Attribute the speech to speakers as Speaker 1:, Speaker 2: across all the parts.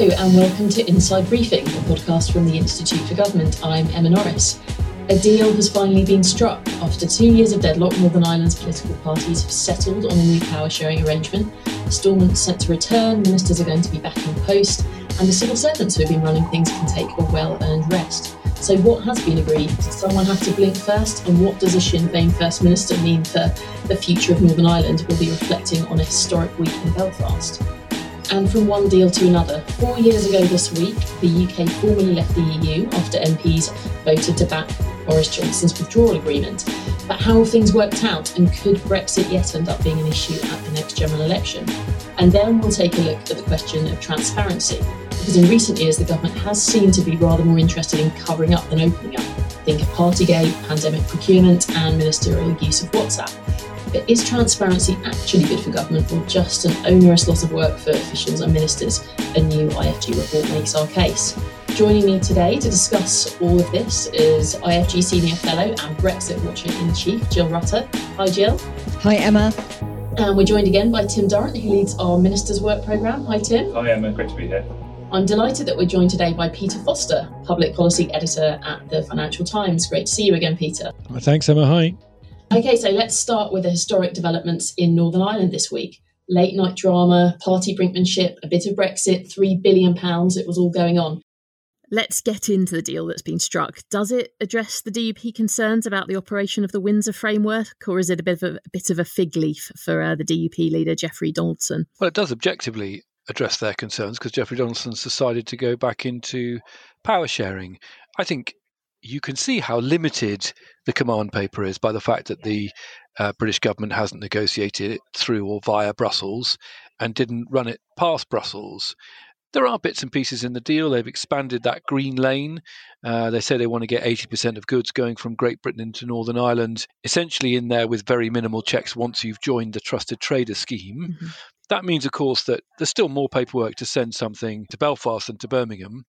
Speaker 1: and welcome to Inside Briefing, a podcast from the Institute for Government. I'm Emma Norris. A deal has finally been struck. After two years of deadlock, Northern Ireland's political parties have settled on a new power sharing arrangement. Stormont's set to return, ministers are going to be back in post, and the civil servants who have been running things can take a well earned rest. So, what has been agreed? Did someone have to blink first? And what does a Sinn Féin First Minister mean for the future of Northern Ireland? We'll be reflecting on a historic week in Belfast. And from one deal to another, four years ago this week, the UK formally left the EU after MPs voted to back Boris Johnson's withdrawal agreement. But how have things worked out, and could Brexit yet end up being an issue at the next general election? And then we'll take a look at the question of transparency, because in recent years the government has seemed to be rather more interested in covering up than opening up. Think of Partygate, pandemic procurement, and ministerial use of WhatsApp. But is transparency actually good for government or just an onerous lot of work for officials and ministers? A new IFG report makes our case. Joining me today to discuss all of this is IFG Senior Fellow and Brexit Watcher in Chief, Jill Rutter. Hi, Jill.
Speaker 2: Hi, Emma.
Speaker 1: And we're joined again by Tim Durrant, who leads our Ministers' Work Programme. Hi, Tim.
Speaker 3: Hi, Emma. Great to be here.
Speaker 1: I'm delighted that we're joined today by Peter Foster, Public Policy Editor at the Financial Times. Great to see you again, Peter.
Speaker 4: Thanks, Emma. Hi.
Speaker 1: Okay, so let's start with the historic developments in Northern Ireland this week. Late night drama, party brinkmanship, a bit of Brexit, £3 billion, it was all going on.
Speaker 2: Let's get into the deal that's been struck. Does it address the DUP concerns about the operation of the Windsor framework, or is it a bit of a, a bit of a fig leaf for uh, the DUP leader Jeffrey Donaldson?
Speaker 4: Well, it does objectively address their concerns because Jeffrey Donaldson's decided to go back into power sharing. I think you can see how limited the command paper is by the fact that the uh, British government hasn't negotiated it through or via Brussels and didn't run it past Brussels. There are bits and pieces in the deal. They've expanded that green lane. Uh, they say they want to get 80% of goods going from Great Britain into Northern Ireland, essentially in there with very minimal checks once you've joined the trusted trader scheme. Mm-hmm. That means, of course, that there's still more paperwork to send something to Belfast than to Birmingham.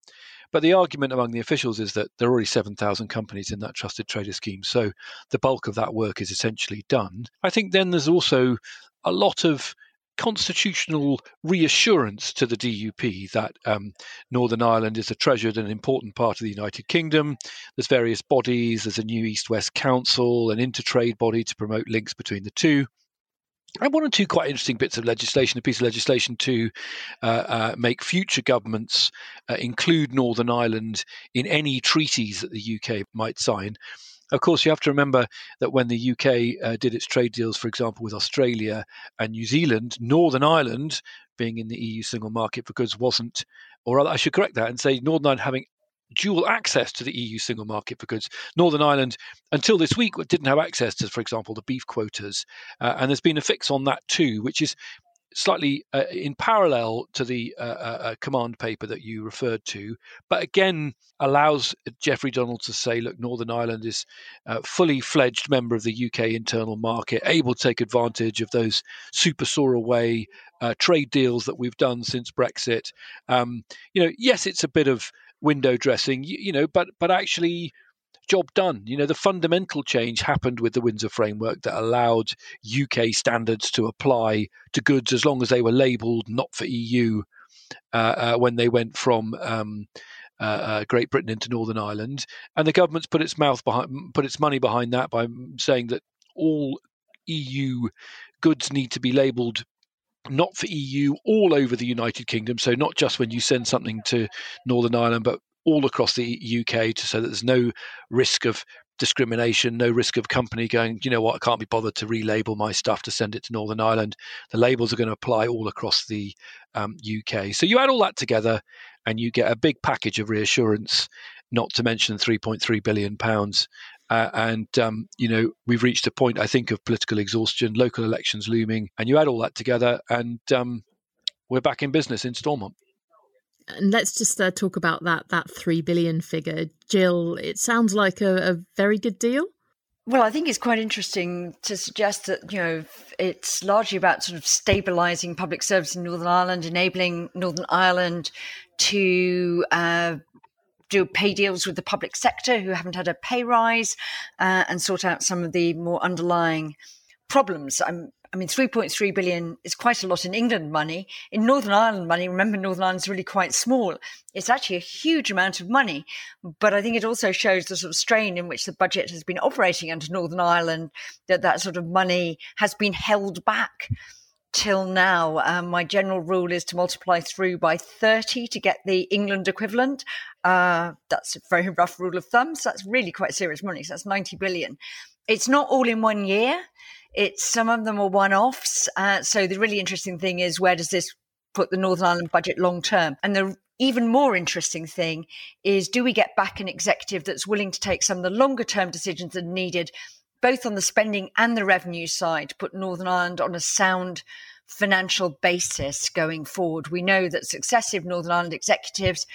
Speaker 4: But the argument among the officials is that there are already 7,000 companies in that trusted trader scheme. So the bulk of that work is essentially done. I think then there's also a lot of constitutional reassurance to the DUP that um, Northern Ireland is a treasured and important part of the United Kingdom. There's various bodies, there's a new East West Council, an intertrade body to promote links between the two and one or two quite interesting bits of legislation, a piece of legislation to uh, uh, make future governments uh, include Northern Ireland in any treaties that the UK might sign. Of course, you have to remember that when the UK uh, did its trade deals, for example, with Australia and New Zealand, Northern Ireland, being in the EU single market for goods, wasn't, or I should correct that and say Northern Ireland having dual access to the EU single market for goods. Northern Ireland, until this week, didn't have access to, for example, the beef quotas. Uh, and there's been a fix on that too, which is slightly uh, in parallel to the uh, uh, uh command paper that you referred to, but again allows Jeffrey Donald to say, look, Northern Ireland is a fully fledged member of the UK internal market, able to take advantage of those super soar away uh, trade deals that we've done since Brexit. Um, you know, yes, it's a bit of window dressing, you, you know, but but actually job done. You know, the fundamental change happened with the Windsor framework that allowed UK standards to apply to goods as long as they were labelled not for EU uh, uh, when they went from um, uh, uh, Great Britain into Northern Ireland. And the government's put its mouth behind, put its money behind that by saying that all EU goods need to be labelled not for EU, all over the United Kingdom. So not just when you send something to Northern Ireland, but all across the UK to so that there's no risk of discrimination, no risk of company going, you know what, I can't be bothered to relabel my stuff to send it to Northern Ireland. The labels are going to apply all across the um, UK. So you add all that together and you get a big package of reassurance, not to mention 3.3 billion pounds uh, and um, you know we've reached a point, I think, of political exhaustion, local elections looming, and you add all that together, and um, we're back in business in Stormont.
Speaker 2: And let's just uh, talk about that that three billion figure, Jill. It sounds like a, a very good deal.
Speaker 5: Well, I think it's quite interesting to suggest that you know it's largely about sort of stabilising public service in Northern Ireland, enabling Northern Ireland to uh, do pay deals with the public sector who haven't had a pay rise uh, and sort out some of the more underlying problems. I'm, I mean, 3.3 billion is quite a lot in England money. In Northern Ireland money, remember Northern Ireland's really quite small. It's actually a huge amount of money. But I think it also shows the sort of strain in which the budget has been operating under Northern Ireland, that that sort of money has been held back till now. Um, my general rule is to multiply through by 30 to get the England equivalent. Uh, that's a very rough rule of thumb. So that's really quite serious money. So that's 90 billion. It's not all in one year. It's some of them are one-offs. Uh, so the really interesting thing is where does this put the Northern Ireland budget long term? And the even more interesting thing is do we get back an executive that's willing to take some of the longer term decisions that are needed, both on the spending and the revenue side, to put Northern Ireland on a sound financial basis going forward? We know that successive Northern Ireland executives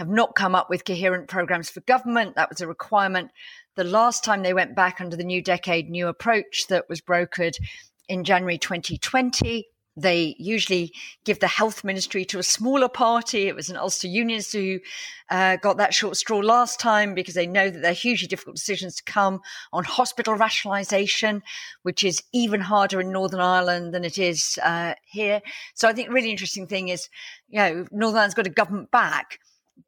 Speaker 5: have not come up with coherent programs for government. That was a requirement the last time they went back under the new decade, new approach that was brokered in January 2020. They usually give the health ministry to a smaller party. It was an Ulster Unionist who uh, got that short straw last time because they know that they're hugely difficult decisions to come on hospital rationalisation, which is even harder in Northern Ireland than it is uh, here. So I think the really interesting thing is, you know, Northern Ireland's got a government back,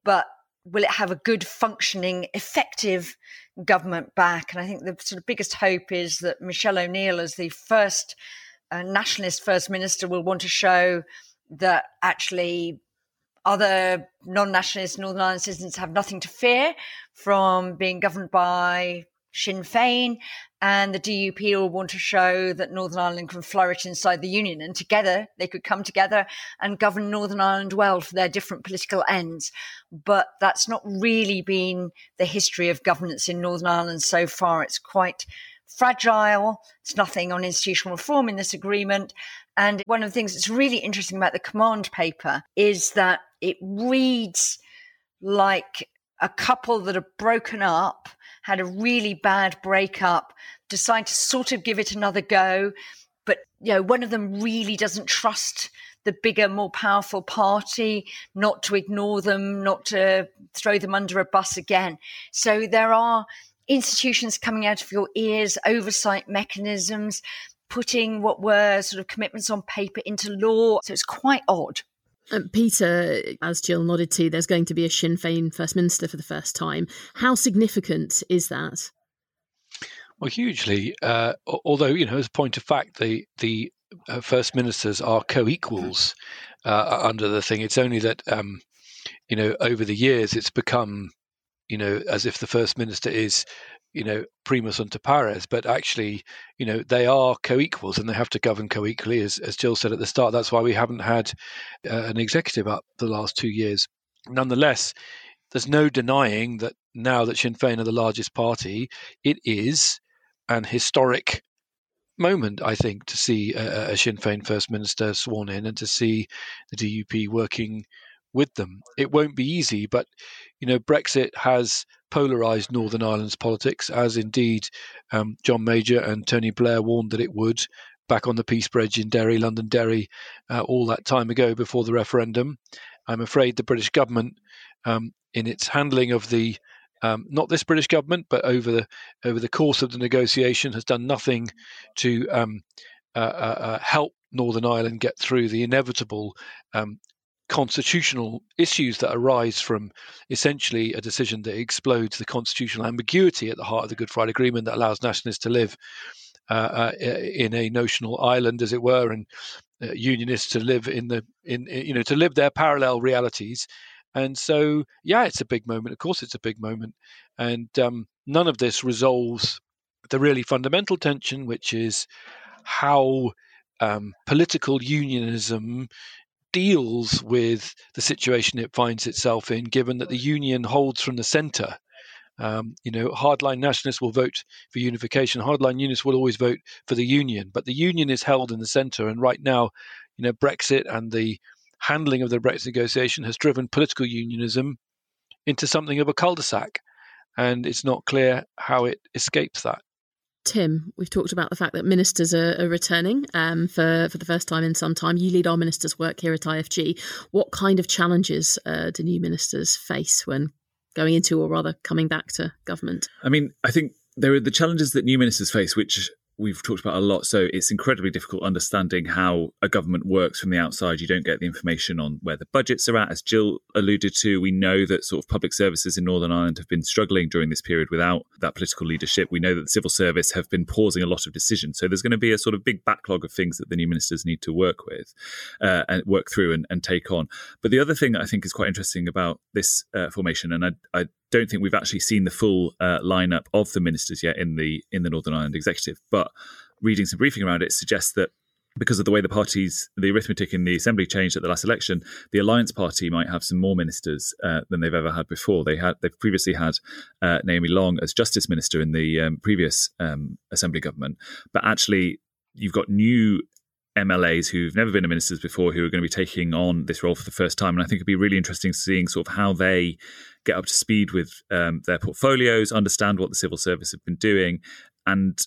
Speaker 5: but will it have a good functioning, effective government back? And I think the sort of biggest hope is that Michelle O'Neill, as the first uh, nationalist first minister, will want to show that actually other non-nationalist Northern Ireland citizens have nothing to fear from being governed by Sinn Féin, and the DUP will want to show that Northern Ireland can flourish inside the Union, and together they could come together and govern Northern Ireland well for their different political ends. But that's not really been the history of governance in Northern Ireland so far. It's quite fragile. It's nothing on institutional reform in this agreement. And one of the things that's really interesting about the command paper is that it reads like a couple that are broken up had a really bad breakup, decide to sort of give it another go. But, you know, one of them really doesn't trust the bigger, more powerful party, not to ignore them, not to throw them under a bus again. So there are institutions coming out of your ears, oversight mechanisms, putting what were sort of commitments on paper into law. So it's quite odd.
Speaker 2: Um, Peter, as Jill nodded to, there's going to be a Sinn Féin First Minister for the first time. How significant is that?
Speaker 4: Well, hugely. Uh, although, you know, as a point of fact, the the uh, First Ministers are co-equals uh, under the thing. It's only that, um, you know, over the years, it's become, you know, as if the First Minister is you know, primus inter pares, but actually, you know, they are co-equals and they have to govern co-equally, as, as Jill said at the start. That's why we haven't had uh, an executive up the last two years. Nonetheless, there's no denying that now that Sinn Féin are the largest party, it is an historic moment, I think, to see a, a Sinn Féin First Minister sworn in and to see the DUP working with them. It won't be easy, but you know, Brexit has polarized Northern Ireland's politics, as indeed um, John Major and Tony Blair warned that it would back on the Peace Bridge in Derry, Londonderry, uh, all that time ago before the referendum. I'm afraid the British government, um, in its handling of the um, not this British government, but over the over the course of the negotiation, has done nothing to um, uh, uh, uh help Northern Ireland get through the inevitable um, constitutional issues that arise from essentially a decision that explodes the constitutional ambiguity at the heart of the Good Friday Agreement that allows nationalists to live uh, uh, in a notional island, as it were, and uh, unionists to live in the in, in, you know to live their parallel realities. And so, yeah, it's a big moment. Of course, it's a big moment, and um, none of this resolves the really fundamental tension, which is how um, political unionism deals with the situation it finds itself in, given that the union holds from the centre. Um, you know, hardline nationalists will vote for unification. Hardline unionists will always vote for the union, but the union is held in the centre. And right now, you know, Brexit and the handling of the Brexit negotiation has driven political unionism into something of a cul-de-sac, and it's not clear how it escapes that.
Speaker 2: Tim, we've talked about the fact that ministers are, are returning um, for, for the first time in some time. You lead our ministers' work here at IFG. What kind of challenges uh, do new ministers face when going into, or rather coming back to government?
Speaker 3: I mean, I think there are the challenges that new ministers face, which we've talked about a lot. So it's incredibly difficult understanding how a government works from the outside. You don't get the information on where the budgets are at. As Jill alluded to, we know that sort of public services in Northern Ireland have been struggling during this period without that political leadership. We know that the civil service have been pausing a lot of decisions. So there's going to be a sort of big backlog of things that the new ministers need to work with uh, and work through and, and, take on. But the other thing I think is quite interesting about this uh, formation, and I, I don't think we've actually seen the full uh, lineup of the ministers yet in the in the Northern Ireland executive. But reading some briefing around it suggests that because of the way the parties, the arithmetic in the assembly changed at the last election, the Alliance Party might have some more ministers uh, than they've ever had before. They had they've previously had uh, Naomi Long as Justice Minister in the um, previous um, assembly government, but actually you've got new MLAs who've never been ministers before who are going to be taking on this role for the first time. And I think it'd be really interesting seeing sort of how they get up to speed with um, their portfolios, understand what the civil service have been doing, and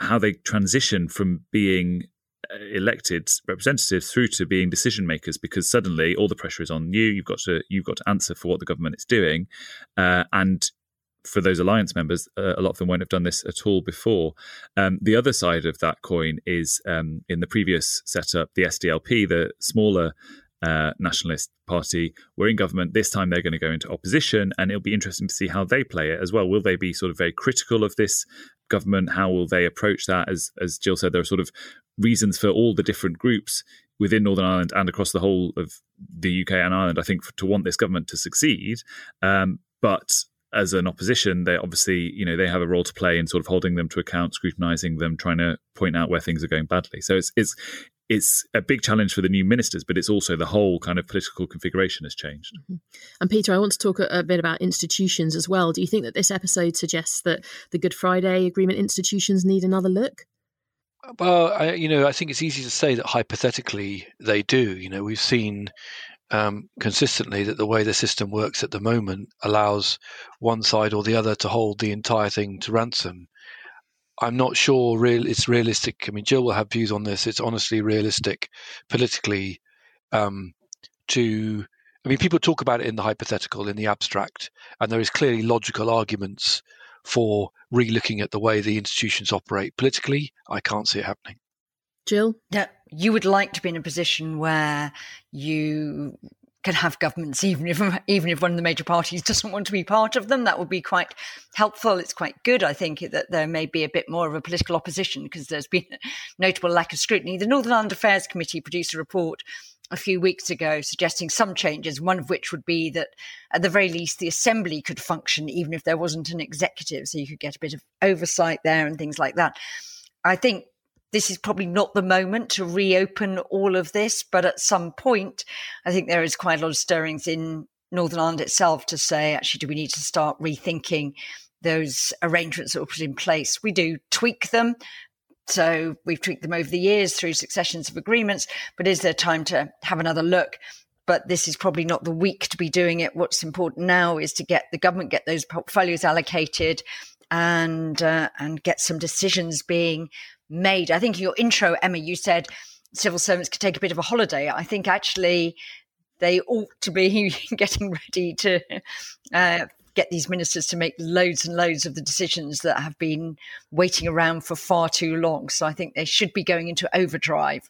Speaker 3: how they transition from being uh, elected representatives through to being decision makers because suddenly all the pressure is on you you've got to you've got to answer for what the government is doing uh, and for those alliance members, uh, a lot of them won't have done this at all before. Um, the other side of that coin is um, in the previous setup, the SDLP, the smaller uh, nationalist party, were in government. This time they're going to go into opposition, and it'll be interesting to see how they play it as well. Will they be sort of very critical of this government? How will they approach that? As as Jill said, there are sort of reasons for all the different groups within Northern Ireland and across the whole of the UK and Ireland. I think for, to want this government to succeed, um, but as an opposition, they obviously, you know, they have a role to play in sort of holding them to account, scrutinizing them, trying to point out where things are going badly. So it's it's it's a big challenge for the new ministers, but it's also the whole kind of political configuration has changed. Mm-hmm.
Speaker 2: And Peter, I want to talk a, a, bit about institutions as well. Do you think that this episode suggests that the Good Friday Agreement institutions need another look?
Speaker 4: Well, I, you know, I think it's easy to say that hypothetically they do. You know, we've seen um, consistently that the way the system works at the moment allows one side or the other to hold the entire thing to ransom. I'm not sure real it's realistic. I mean, Jill will have views on this. It's honestly realistic politically um, to. I mean, people talk about it in the hypothetical, in the abstract, and there is clearly logical arguments for relooking at the way the institutions operate politically. I can't see it happening.
Speaker 2: Jill?
Speaker 5: Yeah, you would like to be in a position where you can have governments, even if even if one of the major parties doesn't want to be part of them. That would be quite helpful. It's quite good, I think, that there may be a bit more of a political opposition because there's been a notable lack of scrutiny. The Northern Ireland Affairs Committee produced a report a few weeks ago suggesting some changes, one of which would be that at the very least the assembly could function even if there wasn't an executive, so you could get a bit of oversight there and things like that. I think this is probably not the moment to reopen all of this, but at some point, I think there is quite a lot of stirrings in Northern Ireland itself to say, actually, do we need to start rethinking those arrangements that were put in place? We do tweak them. So we've tweaked them over the years through successions of agreements, but is there time to have another look? But this is probably not the week to be doing it. What's important now is to get the government, get those portfolios allocated, and uh, and get some decisions being made. I think in your intro, Emma, you said civil servants could take a bit of a holiday. I think actually they ought to be getting ready to uh, get these ministers to make loads and loads of the decisions that have been waiting around for far too long. So I think they should be going into overdrive.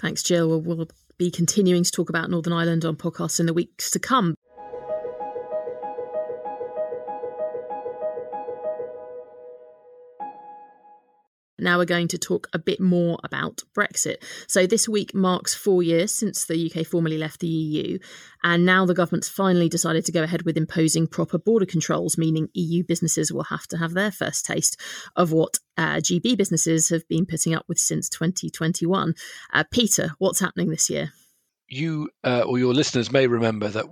Speaker 2: Thanks, Jill. We'll, we'll be continuing to talk about Northern Ireland on podcasts in the weeks to come. Now we're going to talk a bit more about Brexit. So this week marks four years since the UK formally left the EU, and now the government's finally decided to go ahead with imposing proper border controls, meaning EU businesses will have to have their first taste of what uh, GB businesses have been putting up with since 2021. Uh, Peter, what's happening this year?
Speaker 4: You uh, or your listeners may remember that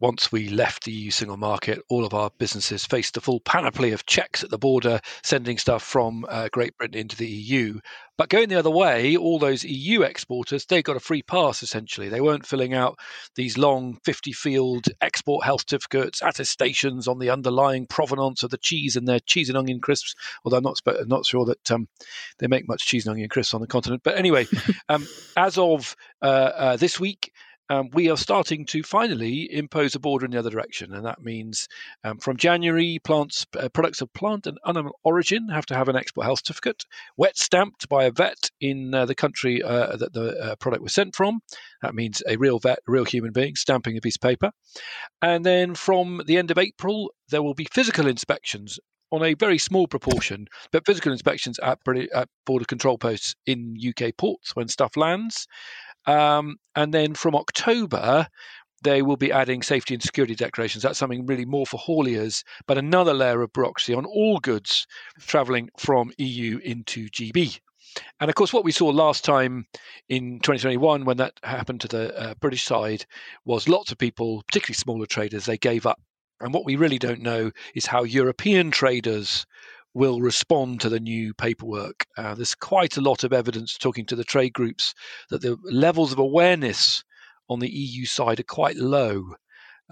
Speaker 4: once we left the EU single market, all of our businesses faced the full panoply of checks at the border, sending stuff from uh, Great Britain into the EU. But going the other way, all those EU exporters, they got a free pass essentially. They weren't filling out these long 50 field export health certificates, attestations on the underlying provenance of the cheese in their cheese and onion crisps. Although I'm not, not sure that um, they make much cheese and onion crisps on the continent. But anyway, um, as of uh, uh, this week, um, we are starting to finally impose a border in the other direction, and that means um, from January, plants uh, products of plant and animal origin have to have an export health certificate, wet stamped by a vet in uh, the country uh, that the uh, product was sent from. That means a real vet, a real human being stamping a piece of paper, and then from the end of April, there will be physical inspections on a very small proportion, but physical inspections at, at border control posts in UK ports when stuff lands. Um, and then from October, they will be adding safety and security declarations. That's something really more for hauliers, but another layer of bureaucracy on all goods travelling from EU into GB. And of course, what we saw last time in 2021 when that happened to the uh, British side was lots of people, particularly smaller traders, they gave up. And what we really don't know is how European traders will respond to the new paperwork. Uh, there's quite a lot of evidence talking to the trade groups that the levels of awareness on the EU side are quite low.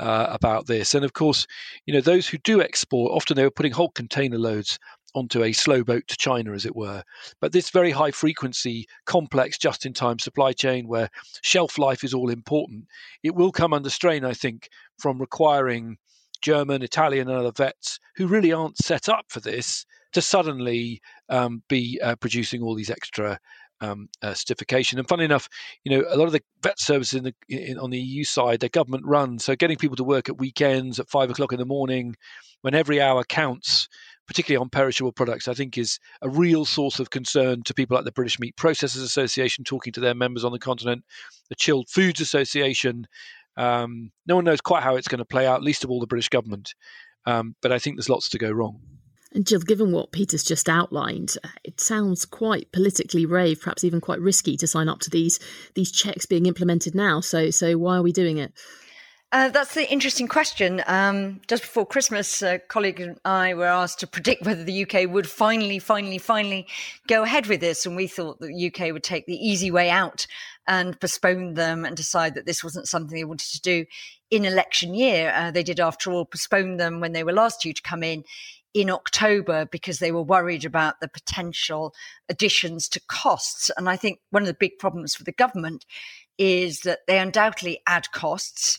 Speaker 4: Uh, about this, and of course, you know those who do export often they were putting whole container loads onto a slow boat to China, as it were. But this very high frequency, complex, just in time supply chain where shelf life is all important, it will come under strain, I think, from requiring German, Italian, and other vets who really aren't set up for this to suddenly um, be uh, producing all these extra um, uh, certification. And funny enough, you know, a lot of the vet services in the, in, on the EU side, they're government run. So getting people to work at weekends at five o'clock in the morning, when every hour counts, particularly on perishable products, I think is a real source of concern to people like the British Meat Processors Association, talking to their members on the continent, the Chilled Foods Association, um, no one knows quite how it's going to play out, least of all the British government. Um, but I think there's lots to go wrong.
Speaker 2: And Jill, given what Peter's just outlined, it sounds quite politically brave, perhaps even quite risky, to sign up to these these checks being implemented now. So, so why are we doing it?
Speaker 5: Uh, that's the interesting question. Um, just before Christmas, a colleague and I were asked to predict whether the UK would finally, finally, finally go ahead with this. And we thought that the UK would take the easy way out and postpone them and decide that this wasn't something they wanted to do in election year. Uh, they did, after all, postpone them when they were last due to come in in October because they were worried about the potential additions to costs. And I think one of the big problems for the government is that they undoubtedly add costs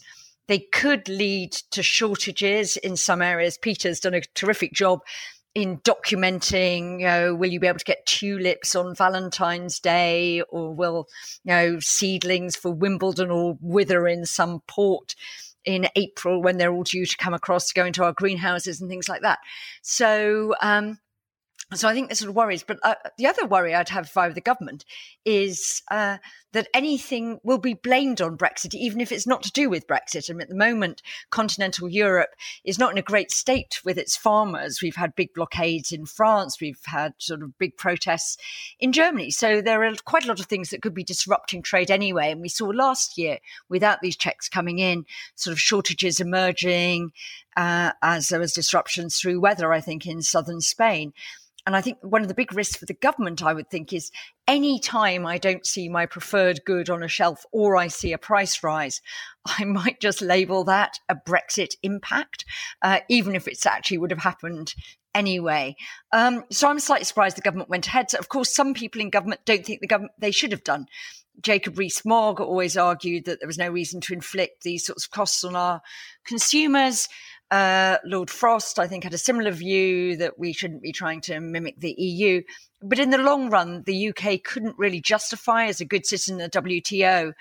Speaker 5: they could lead to shortages in some areas. Peter's done a terrific job in documenting, you know, will you be able to get tulips on Valentine's Day or will, you know, seedlings for Wimbledon all wither in some port in April when they're all due to come across to go into our greenhouses and things like that. So, um, so I think there's sort of worries. But uh, the other worry I'd have if I were the government is uh, that anything will be blamed on Brexit, even if it's not to do with Brexit. And at the moment, continental Europe is not in a great state with its farmers. We've had big blockades in France. We've had sort of big protests in Germany. So there are quite a lot of things that could be disrupting trade anyway. And we saw last year, without these checks coming in, sort of shortages emerging uh, as there was disruptions through weather, I think, in southern Spain. And I think one of the big risks for the government, I would think, is any time I don't see my preferred good on a shelf or I see a price rise, I might just label that a Brexit impact, uh, even if it's actually would have happened anyway. Um, so I'm slightly surprised the government went ahead. So of course, some people in government don't think the government they should have done. Jacob Rees-Mogg always argued that there was no reason to inflict these sorts of costs on our consumers. Uh, Lord Frost, I think, had a similar view that we shouldn't be trying to mimic the EU. But in the long run, the UK couldn't really justify, as a good citizen of the WTO,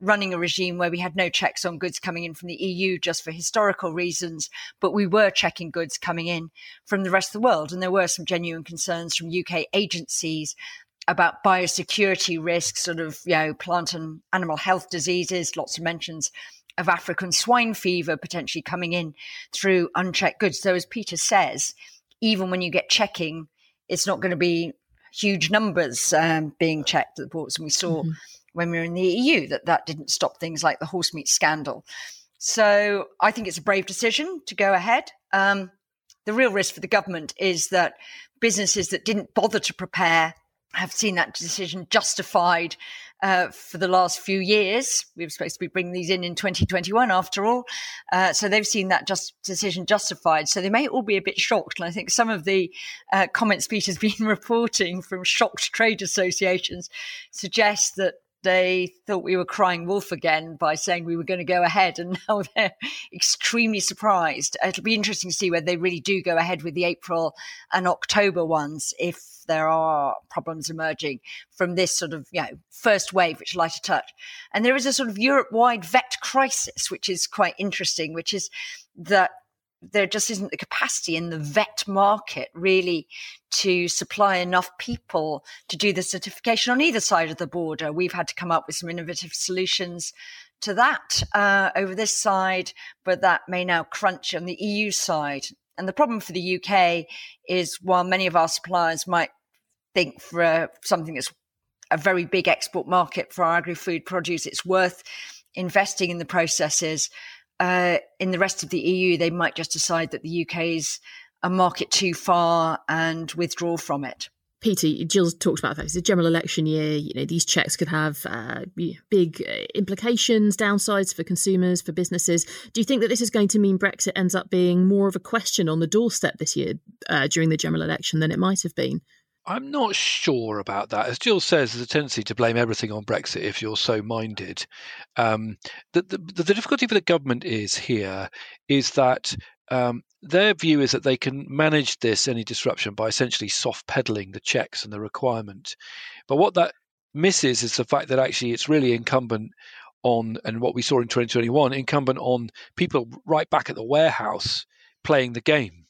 Speaker 5: running a regime where we had no checks on goods coming in from the EU just for historical reasons, but we were checking goods coming in from the rest of the world. And there were some genuine concerns from UK agencies about biosecurity risks, sort of, you know, plant and animal health diseases, lots of mentions of African swine fever potentially coming in through unchecked goods. So, as Peter says, even when you get checking, it's not going to be huge numbers um, being checked at the ports. And we saw mm-hmm. when we were in the EU that that didn't stop things like the horse meat scandal. So, I think it's a brave decision to go ahead. Um, the real risk for the government is that businesses that didn't bother to prepare have seen that decision justified uh, for the last few years. We were supposed to be bringing these in in 2021, after all. Uh, so they've seen that just decision justified. So they may all be a bit shocked. And I think some of the uh, comments Peter's been reporting from shocked trade associations suggest that they thought we were crying wolf again by saying we were going to go ahead, and now they're extremely surprised. It'll be interesting to see whether they really do go ahead with the April and October ones if there are problems emerging from this sort of you know first wave, which light a touch. And there is a sort of Europe-wide vet crisis, which is quite interesting, which is that there just isn't the capacity in the vet market really to supply enough people to do the certification on either side of the border. We've had to come up with some innovative solutions to that uh, over this side, but that may now crunch on the EU side. And the problem for the UK is while many of our suppliers might think for uh, something that's a very big export market for our agri food produce, it's worth investing in the processes uh, in the rest of the EU, they might just decide that the UK is a market too far and withdraw from it.
Speaker 2: Peter, Jill's talked about the fact it's a general election year. You know, these checks could have uh, big uh, implications, downsides for consumers, for businesses. Do you think that this is going to mean Brexit ends up being more of a question on the doorstep this year uh, during the general election than it might have been?
Speaker 4: I'm not sure about that. As Jill says, there's a tendency to blame everything on Brexit if you're so minded. Um, the, the, the, difficulty for the government is here is that um, their view is that they can manage this any disruption by essentially soft pedaling the checks and the requirement. But what that misses is the fact that actually it's really incumbent on, and what we saw in 2021, incumbent on people right back at the warehouse playing the game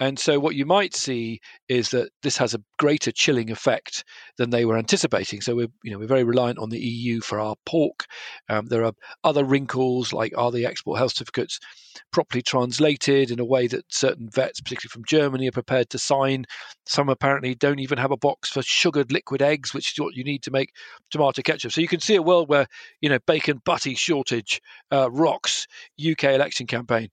Speaker 4: and so what you might see is that this has a greater chilling effect than they were anticipating. So we're you know we're very reliant on the EU for our pork. Um, there are other wrinkles like are the export health certificates properly translated in a way that certain vets, particularly from Germany, are prepared to sign. Some apparently don't even have a box for sugared liquid eggs, which is what you need to make tomato ketchup. So you can see a world where you know bacon butty shortage uh, rocks UK election campaign.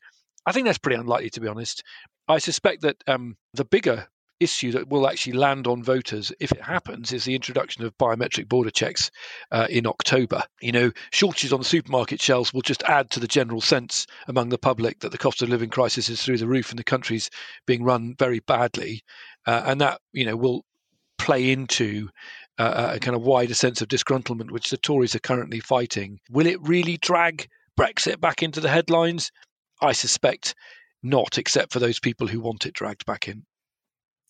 Speaker 4: I think that's pretty unlikely, to be honest. I suspect that um, the bigger issue that will actually land on voters if it happens is the introduction of biometric border checks uh, in October. You know, shortages on the supermarket shelves will just add to the general sense among the public that the cost of living crisis is through the roof and the country's being run very badly, uh, and that you know will play into uh, a kind of wider sense of disgruntlement which the Tories are currently fighting. Will it really drag Brexit back into the headlines? I suspect not, except for those people who want it dragged back in.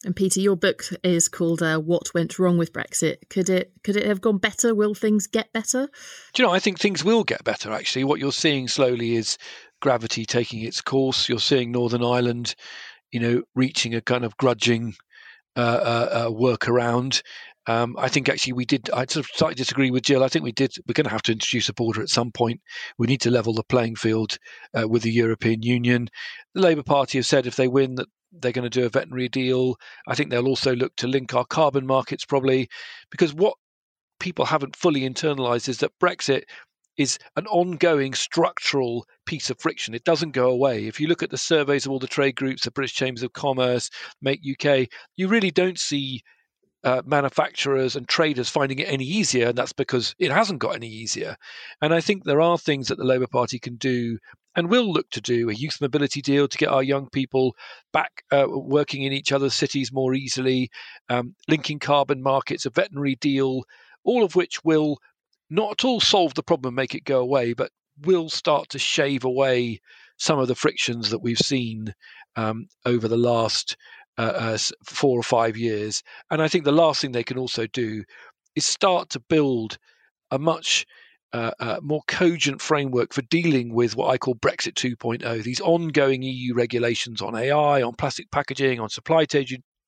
Speaker 2: And Peter, your book is called uh, "What Went Wrong with Brexit." Could it could it have gone better? Will things get better?
Speaker 4: Do you know? I think things will get better. Actually, what you're seeing slowly is gravity taking its course. You're seeing Northern Ireland, you know, reaching a kind of grudging uh, uh, uh workaround. Um, I think actually we did. I sort of slightly disagree with Jill. I think we did. We're going to have to introduce a border at some point. We need to level the playing field uh, with the European Union. The Labour Party have said if they win that they're going to do a veterinary deal. I think they'll also look to link our carbon markets probably, because what people haven't fully internalized is that Brexit is an ongoing structural piece of friction. It doesn't go away. If you look at the surveys of all the trade groups, the British Chambers of Commerce, Make UK, you really don't see uh, manufacturers and traders finding it any easier, and that's because it hasn't got any easier. And I think there are things that the Labour Party can do and will look to do a youth mobility deal to get our young people back uh, working in each other's cities more easily, um, linking carbon markets, a veterinary deal, all of which will not at all solve the problem, make it go away, but will start to shave away some of the frictions that we've seen um, over the last uh, uh, four or five years. And I think the last thing they can also do is start to build a much uh, uh, more cogent framework for dealing with what I call Brexit 2.0, these ongoing EU regulations on AI, on plastic packaging, on supply chain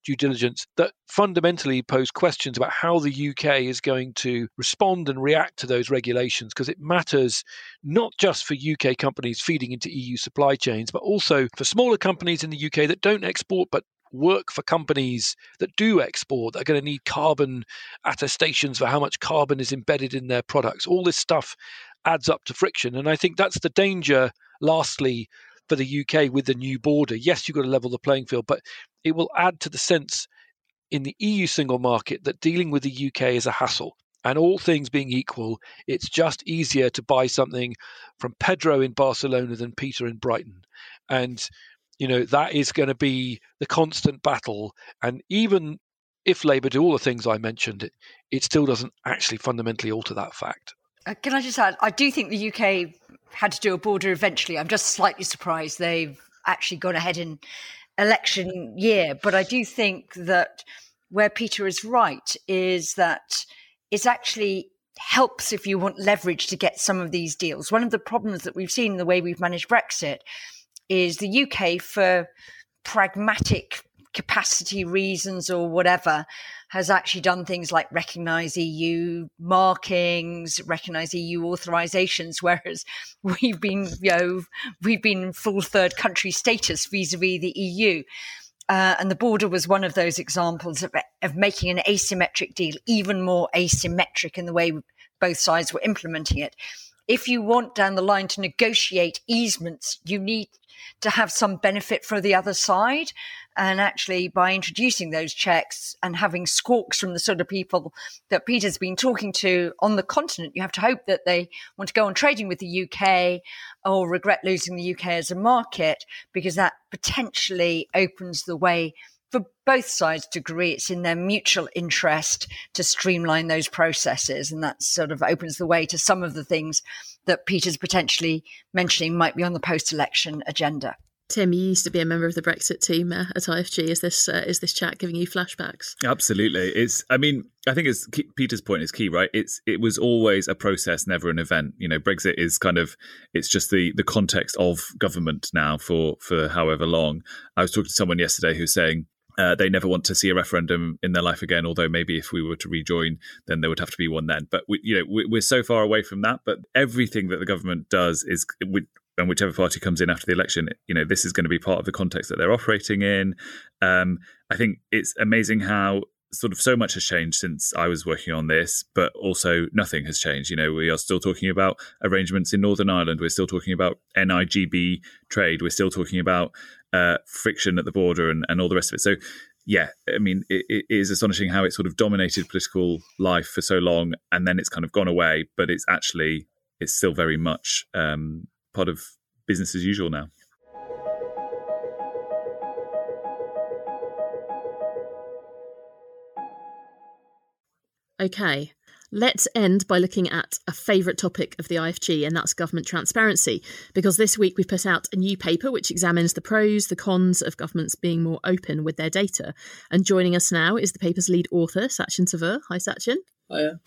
Speaker 4: due diligence that fundamentally pose questions about how the UK is going to respond and react to those regulations because it matters not just for UK companies feeding into EU supply chains, but also for smaller companies in the UK that don't export but work for companies that do export that are going to need carbon attestations for how much carbon is embedded in their products. All this stuff adds up to friction. And I think that's the danger, lastly, for the UK with the new border. Yes, you've got to level the playing field, but it will add to the sense in the EU single market that dealing with the UK is a hassle. And all things being equal, it's just easier to buy something from Pedro in Barcelona than Peter in Brighton. And you know that is going to be the constant battle and even if Labour do all the things I mentioned, it, still doesn't actually fundamentally alter that fact.
Speaker 5: Uh, can I just add? I do think the UK had to do a border eventually. I'm just slightly surprised they've actually gone ahead in election year. But I do think that where Peter is right is that it's actually helps if you want leverage to get some of these deals. One of the problems that we've seen in the way we've managed Brexit is the UK, for pragmatic capacity reasons or whatever, has actually done things like recognize EU markings, recognize EU authorizations, whereas we've been, you know, we've been full third country status vis-a-vis the EU. Uh, and the border was one of those examples of, of making an asymmetric deal even more asymmetric in the way both sides were implementing it. If you want down the line to negotiate easements, you need to have some benefit for the other side. And actually, by introducing those checks and having squawks from the sort of people that Peter's been talking to on the continent, you have to hope that they want to go on trading with the UK or regret losing the UK as a market because that potentially opens the way for both sides to agree it's in their mutual interest to streamline those processes. And that sort of opens the way to some of the things that Peter's potentially mentioning might be on the post election agenda.
Speaker 2: Tim, you used to be a member of the Brexit team uh, at IFG. Is this uh, is this chat giving you flashbacks?
Speaker 3: Absolutely. It's. I mean, I think it's Peter's point is key, right? It's. It was always a process, never an event. You know, Brexit is kind of. It's just the the context of government now for for however long. I was talking to someone yesterday who's saying uh, they never want to see a referendum in their life again. Although maybe if we were to rejoin, then there would have to be one then. But we, you know, we, are so far away from that. But everything that the government does is, and whichever party comes in after the election, you know, this is going to be part of the context that they're operating in. Um, I think it's amazing how sort of so much has changed since I was working on this, but also nothing has changed. You know, we are still talking about arrangements in Northern Ireland. We're still talking about NIGB trade. We're still talking about uh, friction at the border and, and all the rest of it. So, yeah, I mean, it, it is astonishing how it sort of dominated political life for so long, and then it's kind of gone away. But it's actually it's still very much um, part of business as usual now.
Speaker 2: Okay, let's end by looking at a favourite topic of the IFG, and that's government transparency. Because this week we've put out a new paper which examines the pros, the cons of governments being more open with their data. And joining us now is the paper's lead author, Sachin Savur. Hi, Sachin.
Speaker 6: Hiya.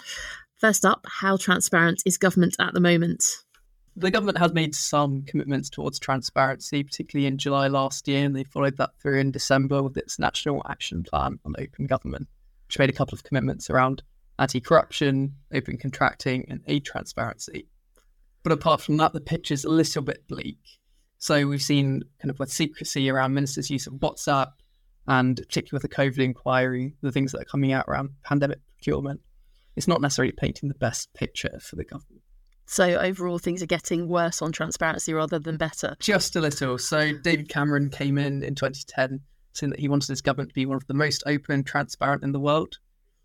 Speaker 2: First up, how transparent is government at the moment?
Speaker 6: the government has made some commitments towards transparency, particularly in July last year, and they followed that through in December with its National Action Plan on Open Government, which made a couple of commitments around anti corruption, open contracting, and aid transparency. But apart from that, the picture is a little bit bleak. So we've seen kind of with secrecy around ministers' use of WhatsApp, and particularly with the COVID inquiry, the things that are coming out around pandemic procurement. It's not necessarily painting the best picture for the government.
Speaker 2: So overall, things are getting worse on transparency rather than better.
Speaker 6: Just a little. So David Cameron came in in 2010 saying that he wanted his government to be one of the most open transparent in the world.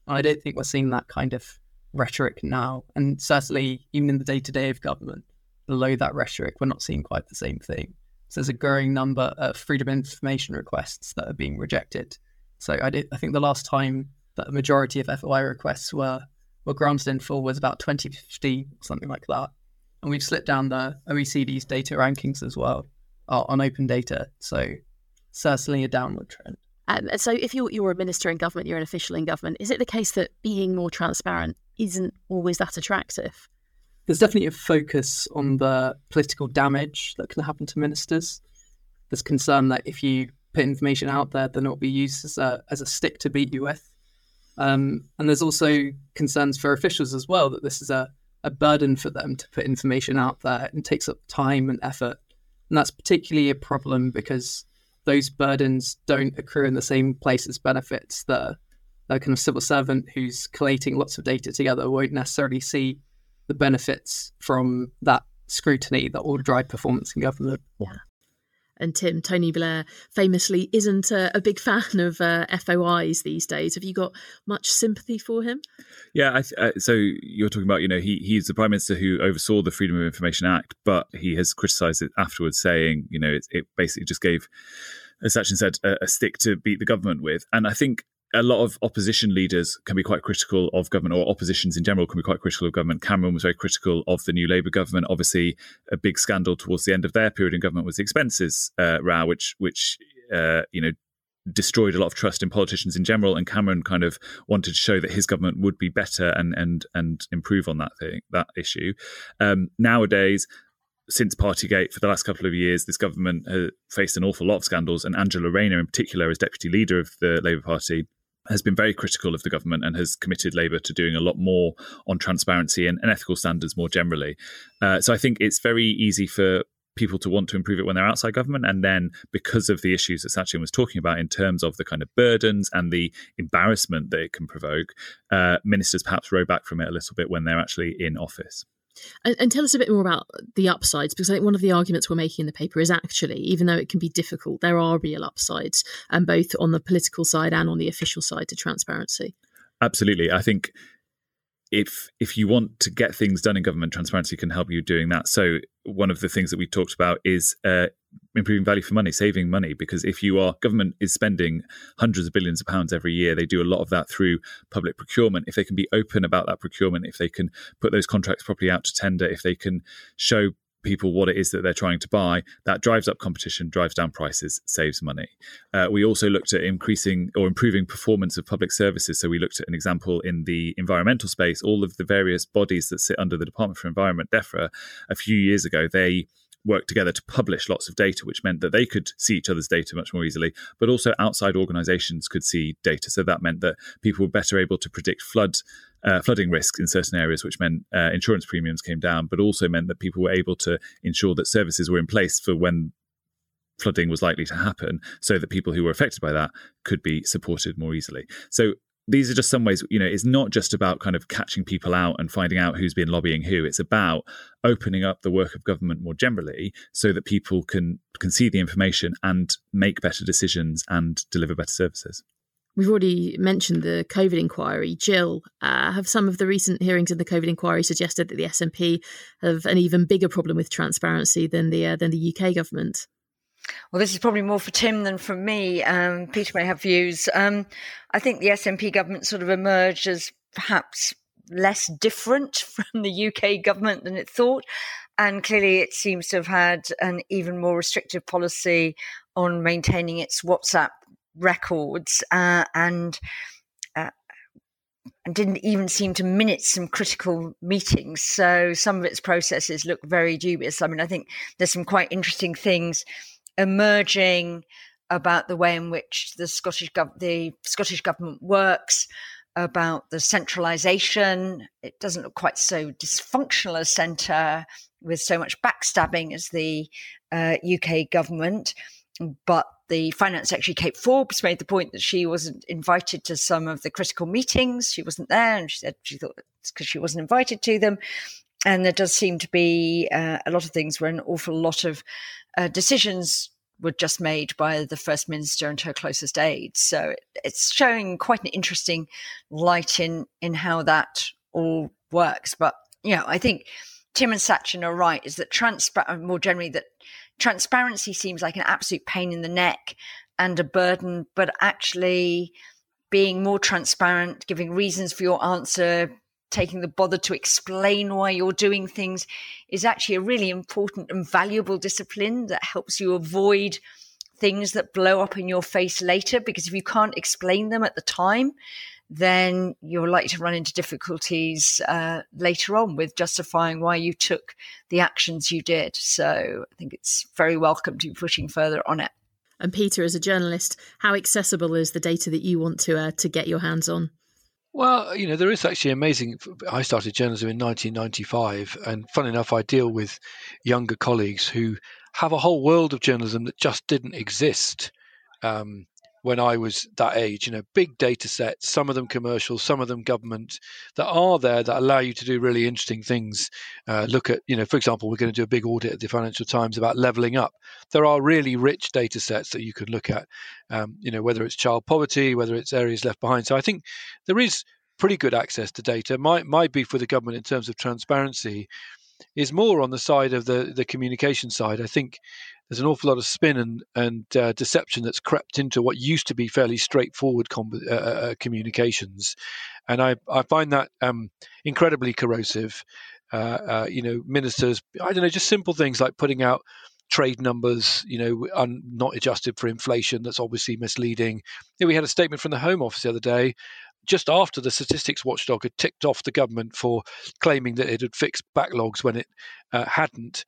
Speaker 6: I don't think we're seeing that kind of rhetoric now. And certainly, even in the day to day of government, below that rhetoric, we're not seeing quite the same thing. So there's a growing number of freedom of information requests that are being rejected. So I, did, I think the last time that a majority of FOI requests were were granted in full was about 2015, something like that. And we've slipped down the OECD's data rankings as well uh, on open data. So certainly a downward trend.
Speaker 2: Um, so if you're, you're a minister in government, you're an official in government, is it the case that being more transparent isn't always that attractive?
Speaker 6: There's definitely a focus on the political damage that can happen to ministers. There's concern that if you put information out there, then it will be used as a, as a stick to beat you with. Um, and there's also concerns for officials as well that this is a, a burden for them to put information out there and takes up time and effort. And that's particularly a problem because those burdens don't accrue in the same place as benefits. The, the kind of civil servant who's collating lots of data together won't necessarily see the benefits from that scrutiny that will drive performance in government.
Speaker 2: Yeah and Tim, Tony Blair famously isn't a, a big fan of uh, FOIs these days. Have you got much sympathy for him?
Speaker 3: Yeah, th- uh, so you're talking about, you know, he he's the prime minister who oversaw the Freedom of Information Act, but he has criticised it afterwards, saying, you know, it, it basically just gave, as Sachin said, a, a stick to beat the government with. And I think a lot of opposition leaders can be quite critical of government, or oppositions in general can be quite critical of government. Cameron was very critical of the new Labour government. Obviously, a big scandal towards the end of their period in government was the expenses uh, row, which which uh, you know destroyed a lot of trust in politicians in general. And Cameron kind of wanted to show that his government would be better and and and improve on that thing that issue. Um, nowadays, since Partygate for the last couple of years, this government has faced an awful lot of scandals, and Angela Rayner, in particular, as deputy leader of the Labour Party, has been very critical of the government and has committed Labour to doing a lot more on transparency and, and ethical standards more generally. Uh, so I think it's very easy for people to want to improve it when they're outside government. And then because of the issues that Sachin was talking about in terms of the kind of burdens and the embarrassment that it can provoke, uh, ministers perhaps row back from it a little bit when they're actually in office.
Speaker 2: And, and, tell us a bit more about the upsides, because I think one of the arguments we're making in the paper is actually, even though it can be difficult, there are real upsides, and um, both on the political side and on the official side to transparency.
Speaker 3: Absolutely, I think if if you want to get things done in government, transparency can help you doing that. So one of the things that we talked about is uh, improving value for money, saving money. Because if you are government is spending hundreds of billions of pounds every year, they do a lot of that through public procurement. If they can be open about that procurement, if they can put those contracts properly out to tender, if they can show people what it is that they're trying to buy. That drives up competition, drives down prices, saves money. Uh, we also looked at increasing or improving performance of public services. So we looked at an example in the environmental space. All of the various bodies that sit under the Department for Environment, DEFRA, a few years ago, they worked together to publish lots of data, which meant that they could see each other's data much more easily, but also outside organizations could see data. So that meant that people were better able to predict flood. Uh, flooding risks in certain areas, which meant uh, insurance premiums came down, but also meant that people were able to ensure that services were in place for when flooding was likely to happen so that people who were affected by that could be supported more easily. So these are just some ways, you know, it's not just about kind of catching people out and finding out who's been lobbying who. It's about opening up the work of government more generally so that people can can see the information and make better decisions and deliver better services.
Speaker 2: We've already mentioned the COVID inquiry. Jill, uh, have some of the recent hearings in the COVID inquiry suggested that the SNP have an even bigger problem with transparency than the uh, than the UK government?
Speaker 5: Well, this is probably more for Tim than for me. Um, Peter may have views. Um, I think the SNP government sort of emerged as perhaps less different from the UK government than it thought. And clearly, it seems to have had an even more restrictive policy on maintaining its WhatsApp records uh, and uh, and didn't even seem to minute some critical meetings. So some of its processes look very dubious. I mean, I think there's some quite interesting things emerging about the way in which the Scottish gov- the Scottish government works, about the centralisation. It doesn't look quite so dysfunctional a centre with so much backstabbing as the uh, UK government. But the finance secretary Kate Forbes made the point that she wasn't invited to some of the critical meetings. She wasn't there, and she said she thought it's because she wasn't invited to them. And there does seem to be uh, a lot of things where an awful lot of uh, decisions were just made by the first minister and her closest aides. So it, it's showing quite an interesting light in in how that all works. But you know, I think Tim and Sachin are right. Is that transparent more generally that transparency seems like an absolute pain in the neck and a burden, but actually being more transparent, giving reasons for your answer, taking the bother to explain why you're doing things is actually a really important and valuable discipline that helps you avoid things that blow up in your face later. Because if you can't explain them at the time, then you're likely to run into difficulties uh, later on with justifying why you took the actions you did. So I think it's very welcome to be pushing further on it.
Speaker 2: And Peter, as a journalist, how accessible is the data that you want to uh, to get your hands on?
Speaker 4: Well, you know, there is actually amazing. I started journalism in 1995, and fun enough, I deal with younger colleagues who have a whole world of journalism that just didn't exist um, when I was that age. You know, big data sets, some of them commercial, some of them government, that are there that allow you to do really interesting things. Uh, look at, you know, for example, we're going to do a big audit at the Financial Times about levelling up. There are really rich data sets that you can look at, um, you know, whether it's child poverty, whether it's areas left behind. So I think there is pretty good access to data. My, my beef with the government in terms of transparency is more on the side of the, the communication side. I think there's an awful lot of spin and and uh, deception that's crept into what used to be fairly straightforward com- uh, uh, uh, communications, and I I find that um, incredibly corrosive. Uh, you know, ministers, I don't know, just simple things like putting out trade numbers, you know, un, not adjusted for inflation. That's obviously misleading. You know, we had a statement from the Home Office the other day, just after the statistics watchdog had ticked off the government for claiming that it had fixed backlogs when it uh, hadn't.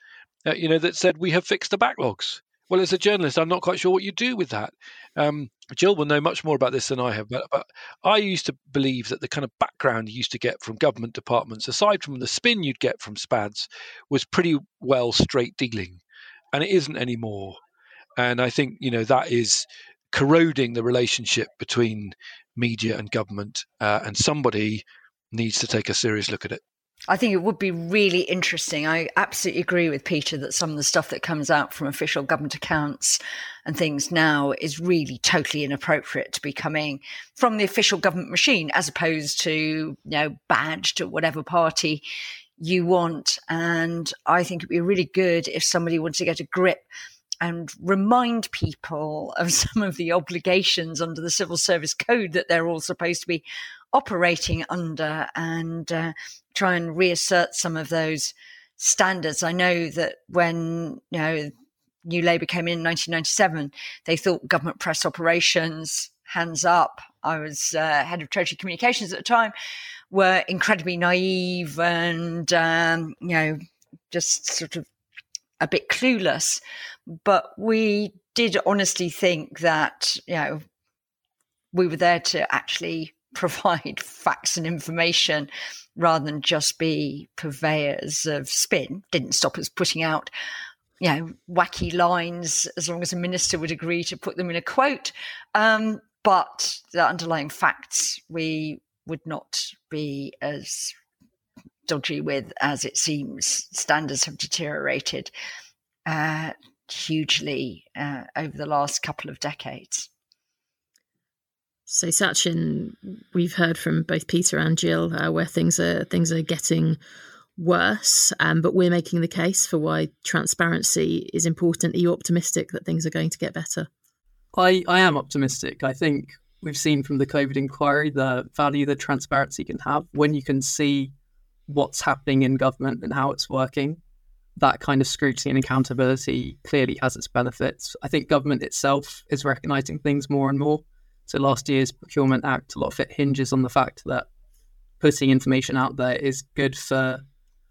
Speaker 4: Uh, you know, that said we have fixed the backlogs. Well, as a journalist, I'm not quite sure what you do with that. Um, Jill will know much more about this than I have, but, but I used to believe that the kind of background you used to get from government departments, aside from the spin you'd get from SPADs, was pretty well straight dealing and it isn't anymore. And I think you know that is corroding the relationship between media and government, uh, and somebody needs to take a serious look at it.
Speaker 5: I think it would be really interesting. I absolutely agree with Peter that some of the stuff that comes out from official government accounts and things now is really totally inappropriate to be coming from the official government machine as opposed to, you know, badged to whatever party you want. And I think it'd be really good if somebody wanted to get a grip and remind people of some of the obligations under the Civil Service Code that they're all supposed to be operating under and uh, try and reassert some of those standards. I know that when, you know, New Labour came in in 1997, they thought government press operations, hands up. I was uh, head of Treasury Communications at the time were incredibly naive and, um, you know, just sort of a bit clueless. But we did honestly think that, you know, we were there to actually provide facts and information rather than just be purveyors of spin. Didn't stop us putting out, you know, wacky lines as long as a minister would agree to put them in a quote. Um, but the underlying facts we would not be as dodgy with as it seems. Standards have deteriorated uh, hugely uh, over the last couple of decades.
Speaker 2: So, Sachin, we've heard from both Peter and Jill uh, where things are things are getting worse, um, but we're making the case for why transparency is important. Are you optimistic that things are going to get better?
Speaker 6: I, I am optimistic. I think we've seen from the COVID inquiry the value that transparency can have when you can see what's happening in government and how it's working. That kind of scrutiny and accountability clearly has its benefits. I think government itself is recognizing things more and more. So last year's Procurement Act, a lot of it hinges on the fact that putting information out there is good for,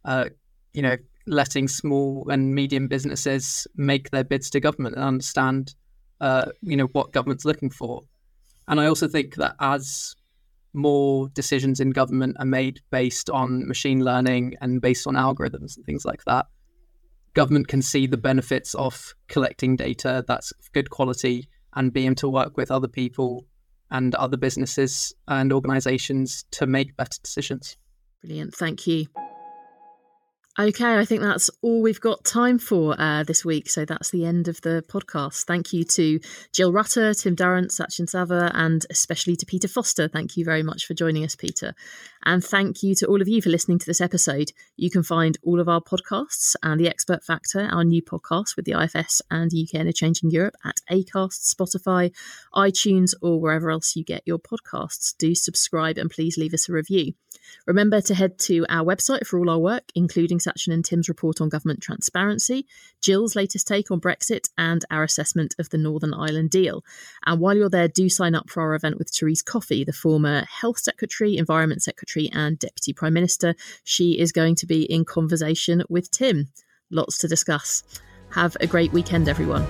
Speaker 6: uh, you know, letting small and medium businesses make their bids to government and understand, uh, you know, what government's looking for. And I also think that as more decisions in government are made based on machine learning and based on algorithms and things like that, government can see the benefits of collecting data that's good quality and being able to work with other people and other businesses and organizations to make better decisions.
Speaker 2: Brilliant. Thank you. Okay, I think that's all we've got time for uh, this week. So that's the end of the podcast. Thank you to Jill Rutter, Tim Durrant, Sachin Savur, and especially to Peter Foster. Thank you very much for joining us, Peter. And thank you to all of you for listening to this episode. You can find all of our podcasts and The Expert Factor, our new podcast with the IFS and UK and a Changing Europe at Acast, Spotify, iTunes, or wherever else you get your podcasts. Do subscribe and please leave us a review. Remember to head to our website for all our work, including Sachin and Tim's report on government transparency, Jill's latest take on Brexit, and our assessment of the Northern Ireland deal. And while you're there, do sign up for our event with Therese Coffey, the former Health Secretary, Environment Secretary, and Deputy Prime Minister. She is going to be in conversation with Tim. Lots to discuss. Have a great weekend, everyone.